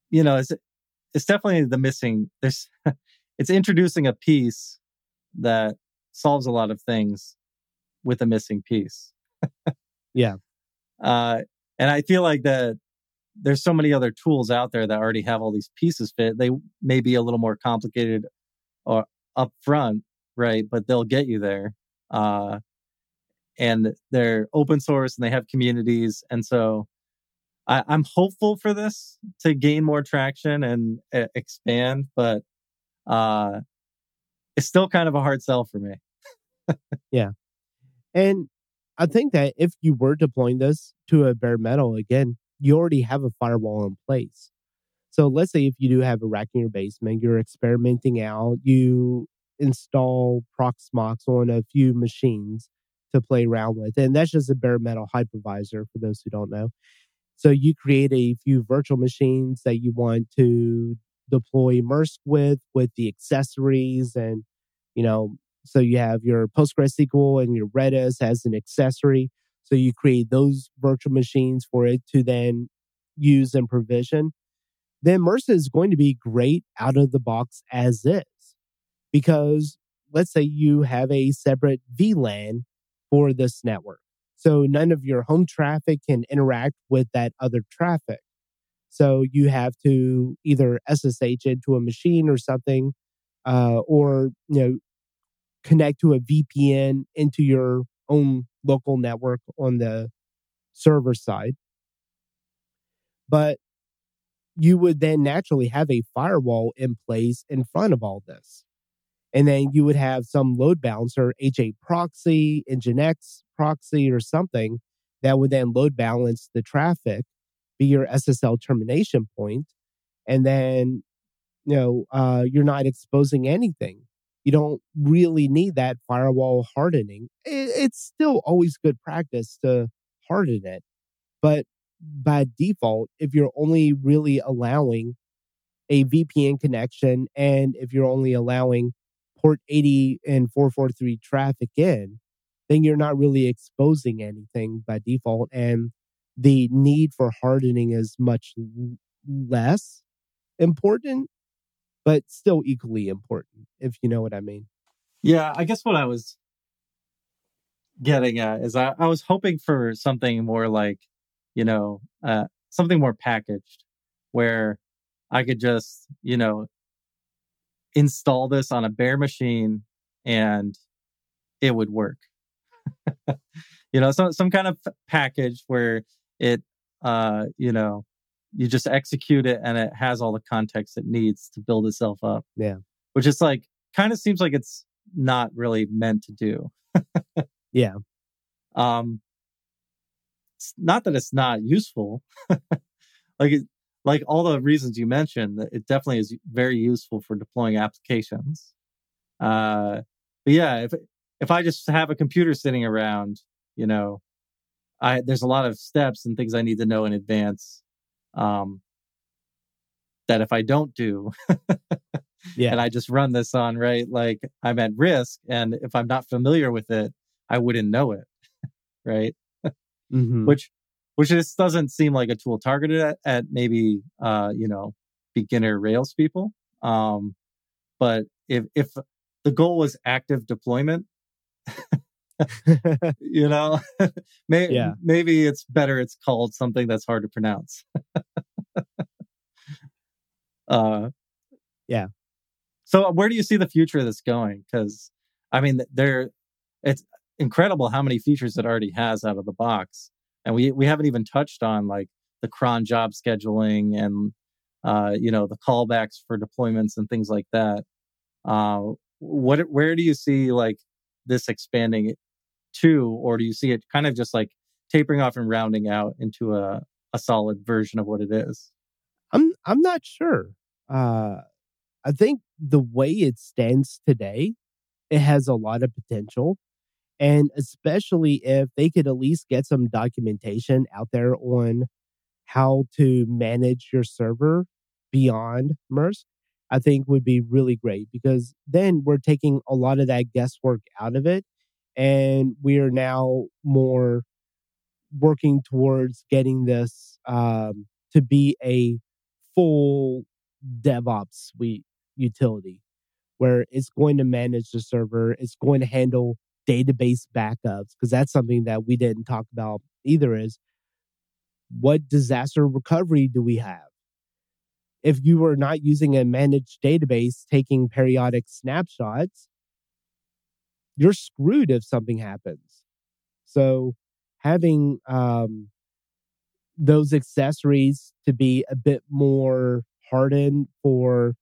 you know, it's it's definitely the missing. There's it's introducing a piece that solves a lot of things with a missing piece. Yeah. Uh, and I feel like that there's so many other tools out there that already have all these pieces fit. They may be a little more complicated or upfront, right? But they'll get you there. Uh, and they're open source and they have communities. And so I, I'm hopeful for this to gain more traction and uh, expand, but uh, it's still kind of a hard sell for me. Yeah. And I think that if you were deploying this to a bare metal, again, you already have a firewall in place. So let's say if you do have a rack in your basement, you're experimenting out, you install Proxmox on a few machines to play around with. And that's just a bare metal hypervisor for those who don't know. So you create a few virtual machines that you want to deploy MRSK with, with the accessories and, you know, so you have your PostgreSQL and your Redis as an accessory. So you create those virtual machines for it to then use and provision. Then MRSK is going to be great out of the box as is. Because let's say you have a separate VLAN for this network. So none of your home traffic can interact with that other traffic. So you have to either SSH into a machine or something, uh, or you know connect to a VPN into your own local network on the server side. But you would then naturally have a firewall in place in front of all this. And then you would have some load balancer, HA proxy, Nginx proxy, or something that would then load balance the traffic, be your SSL termination point, and then you know uh, you're not exposing anything you don't really need that firewall hardening. It, it's still always good practice to harden it. But by default, if you're only really allowing a VPN connection and if you're only allowing port 80 and 443 traffic in, then you're not really exposing anything by default. And the need for hardening is much less important, but still equally important, if you know what I mean. Yeah, I guess what I was getting at is I, I was hoping for something more like, you know, uh, something more packaged where I could just, you know, install this on a bare machine and it would work. you know, some some kind of package where it uh, you know, you just execute it and it has all the context it needs to build itself up. Yeah. Which is like kind of seems like it's not really meant to do. yeah. Um it's not that it's not useful. like it, like all the reasons you mentioned, it definitely is very useful for deploying applications. Uh, but yeah, if if I just have a computer sitting around, you know, I there's a lot of steps and things I need to know in advance. Um, that if I don't do, yeah, and I just run this on right, like I'm at risk, and if I'm not familiar with it, I wouldn't know it, right? mm-hmm. Which which just doesn't seem like a tool targeted at, at maybe uh, you know beginner Rails people. Um, but if if the goal was active deployment, you know, maybe yeah. maybe it's better it's called something that's hard to pronounce. uh, yeah. So where do you see the future of this going? Because I mean, there, it's incredible how many features it already has out of the box and we we haven't even touched on like the cron job scheduling and uh, you know the callbacks for deployments and things like that. Uh, what where do you see like this expanding to, or do you see it kind of just like tapering off and rounding out into a a solid version of what it is? I'm I'm not sure. Uh, I think the way it stands today, it has a lot of potential. And especially if they could at least get some documentation out there on how to manage your server beyond MRSK, I think would be really great because then we're taking a lot of that guesswork out of it. And we are now more working towards getting this um, to be a full DevOps suite utility where it's going to manage the server, it's going to handle database backups because that's something that we didn't talk about either is what disaster recovery do we have? If you are not using a managed database taking periodic snapshots you're screwed if something happens so having um, those accessories to be a bit more hardened for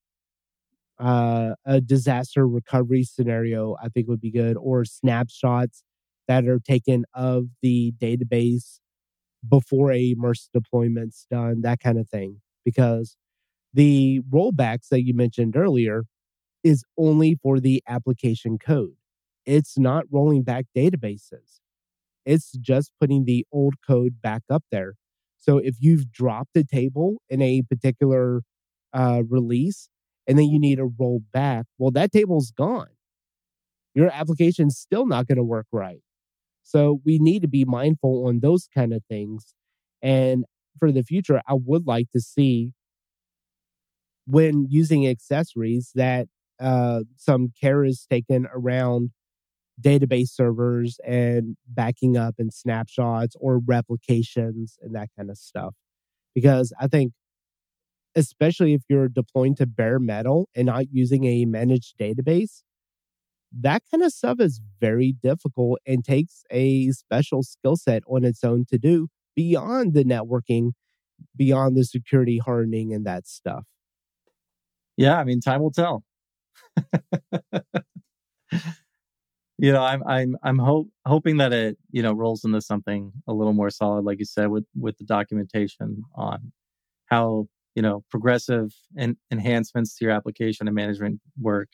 uh, a disaster recovery scenario, I think would be good, or snapshots that are taken of the database before a MRSK deployment's done, that kind of thing. Because the rollbacks that you mentioned earlier is only for the application code. It's not rolling back databases. It's just putting the old code back up there. So if you've dropped a table in a particular uh, release, and then you need to roll back. Well, that table's gone. Your application's still not going to work right. So we need to be mindful on those kind of things. And for the future, I would like to see when using accessories that uh, some care is taken around database servers and backing up and snapshots or replications and that kind of stuff. Because I think especially if you're deploying to bare metal and not using a managed database, that kind of stuff is very difficult and takes a special skill set on its own to do beyond the networking, beyond the security hardening and that stuff. Yeah, I mean, time will tell. you know, I'm I'm I'm hope, hoping that it you know rolls into something a little more solid, like you said, with with the documentation on how you know progressive and enhancements to your application and management work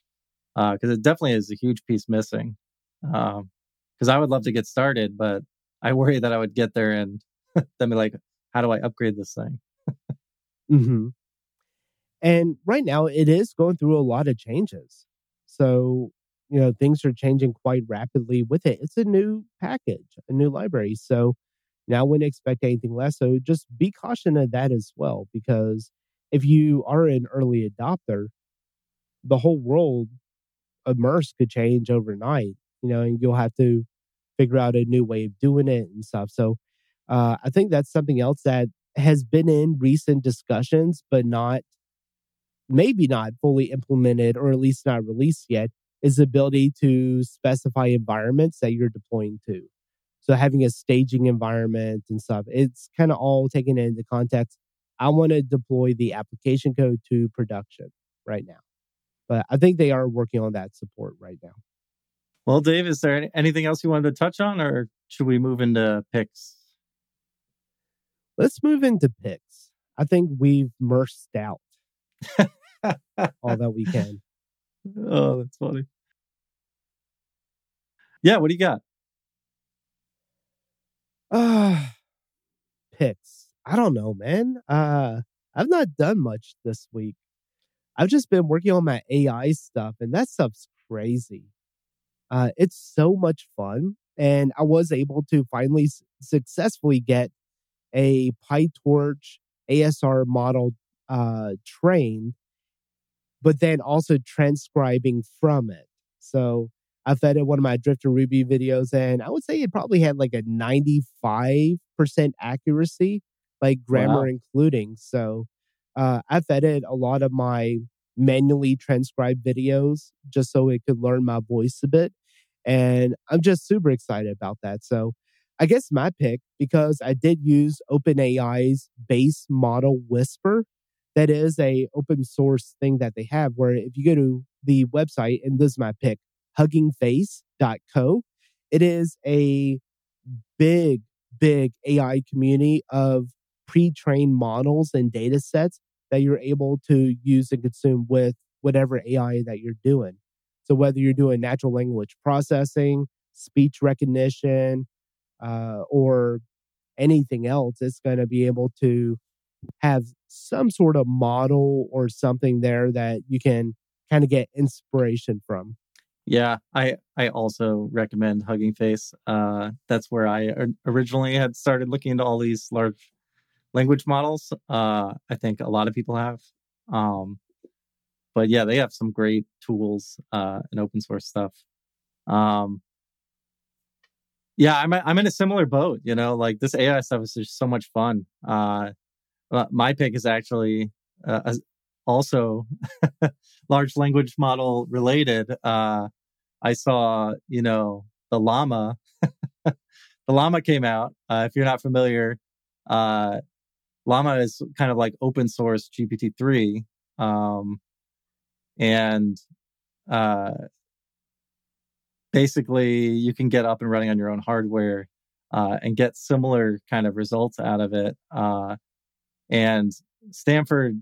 because uh, it definitely is a huge piece missing because um, i would love to get started but I worry that I would get there and then be like, how do I upgrade this thing? hmm And right now, it is going through a lot of changes. So, you know, things are changing quite rapidly with it. It's a new package, a new library. So now wouldn't expect anything less. So just be cautious of that as well, because if you are an early adopter, the whole world of MRSK could change overnight, you know, and you'll have to figure out a new way of doing it and stuff. So uh, I think that's something else that has been in recent discussions, but not maybe not fully implemented or at least not released yet, is the ability to specify environments that you're deploying to. So having a staging environment and stuff, it's kind of all taken into context. I want to deploy the application code to production right now. But I think they are working on that support right now. Well, Dave, is there anything else you wanted to touch on, or should we move into picks? Let's move into picks. I think we've mersed out all that we can. Oh, that's funny. Yeah, what do you got? Uh, picks. I don't know, man. Uh, I've not done much this week. I've just been working on my AI stuff, and that stuff's crazy. Uh, it's so much fun, and I was able to finally s- successfully get a PyTorch ASR model uh, trained, but then also transcribing from it. So I fed it one of my Drifting Ruby videos, and I would say it probably had like a 95% accuracy, like grammar Wow. including. So uh, I fed it a lot of my manually transcribed videos just so it could learn my voice a bit. And I'm just super excited about that. So I guess my pick, because I did use OpenAI's base model Whisper, that is a open source thing that they have where if you go to the website, and this is my pick, huggingface.co, it is a big, big AI community of pre-trained models and data sets that you're able to use and consume with whatever AI that you're doing. So whether you're doing natural language processing, speech recognition, uh, or anything else, it's going to be able to have some sort of model or something there that you can kind of get inspiration from. Yeah, I I also recommend Hugging Face. Uh, that's where I originally had started looking into all these large language models. Uh, I think a lot of people have. Um, but yeah, they have some great tools uh, and open source stuff. Um, yeah, I'm I'm in a similar boat. You know, like this AI stuff is just so much fun. Uh, uh, my pick is actually uh, as- also large language model related. Uh, I saw, you know, the llama. the llama came out. Uh, if you're not familiar, uh, llama is kind of like open source GPT three, um, and uh, basically you can get up and running on your own hardware uh, and get similar kind of results out of it. Uh, and Stanford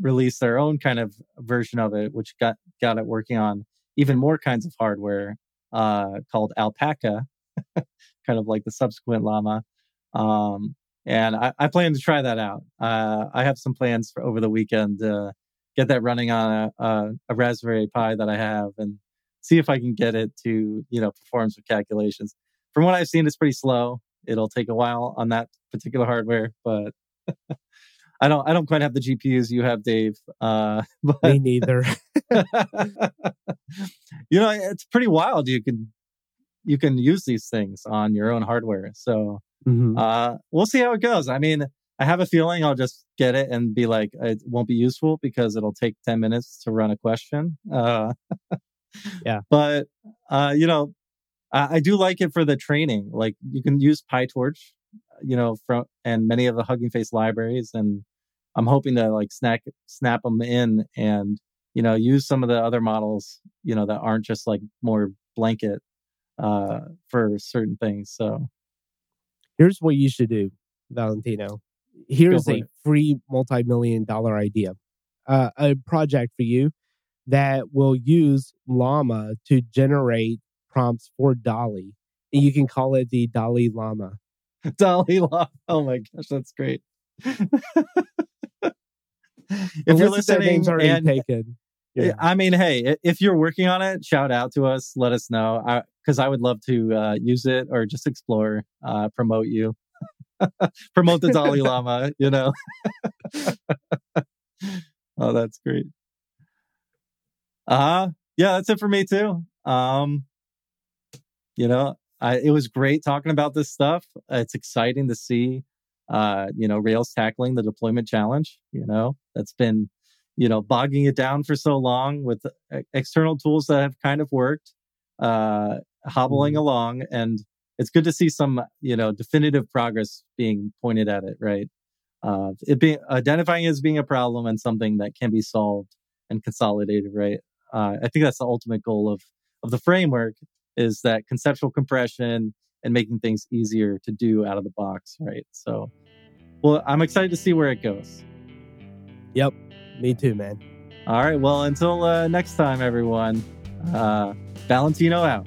released their own kind of version of it, which got got it working on even more kinds of hardware uh, called Alpaca, kind of like the subsequent Llama. Um, and I, I plan to try that out. Uh, I have some plans for over the weekend to get that running on a, a, a Raspberry Pi that I have and see if I can get it to you know perform some calculations. From what I've seen, it's pretty slow. It'll take a while on that particular hardware, but I don't I don't quite have the GPUs you have, Dave. Uh, but Me neither. you know, it's pretty wild. You can you can use these things on your own hardware. So Mhm. uh, we'll see how it goes. I mean, I have a feeling I'll just get it and be like, it won't be useful because it'll take ten minutes to run a question. Uh, Yeah. but uh, you know, I, I do like it for the training. Like you can use PyTorch, you know, from and many of the Hugging Face libraries, and I'm hoping to like snap snap them in and you know use some of the other models, you know, that aren't just like more blanket uh, for certain things. So Here's what you should do, Valentino. Here's a it. free multi million dollar idea, uh, a project for you that will use Llama to generate prompts for DALL-E. And you can call it the Dolly Llama. Dalai Llama. Oh my gosh, that's great. if you're listening, already and, taken. Yeah. I mean, hey, if you're working on it, shout out to us. Let us know because I, I, would love to uh, use it or just explore, uh, promote you, promote the Dalai Lama. You know. oh, that's great. Uh. Yeah, that's it for me too. Um, you know, I, it was great talking about this stuff. It's exciting to see, uh, you know, Rails tackling the deployment challenge. You know, that's been you know, bogging it down for so long with uh, external tools that have kind of worked, uh, hobbling mm-hmm. along. And it's good to see some, you know, definitive progress being pointed at it, right? Uh, it being identifying as being a problem and something that can be solved and consolidated, right? Uh, I think that's the ultimate goal of of the framework is that conceptual compression and making things easier to do out of the box, right? So, well, I'm excited to see where it goes. Yep. Me too, man. All right. Well, until uh, next time, everyone. Uh, Valentino out.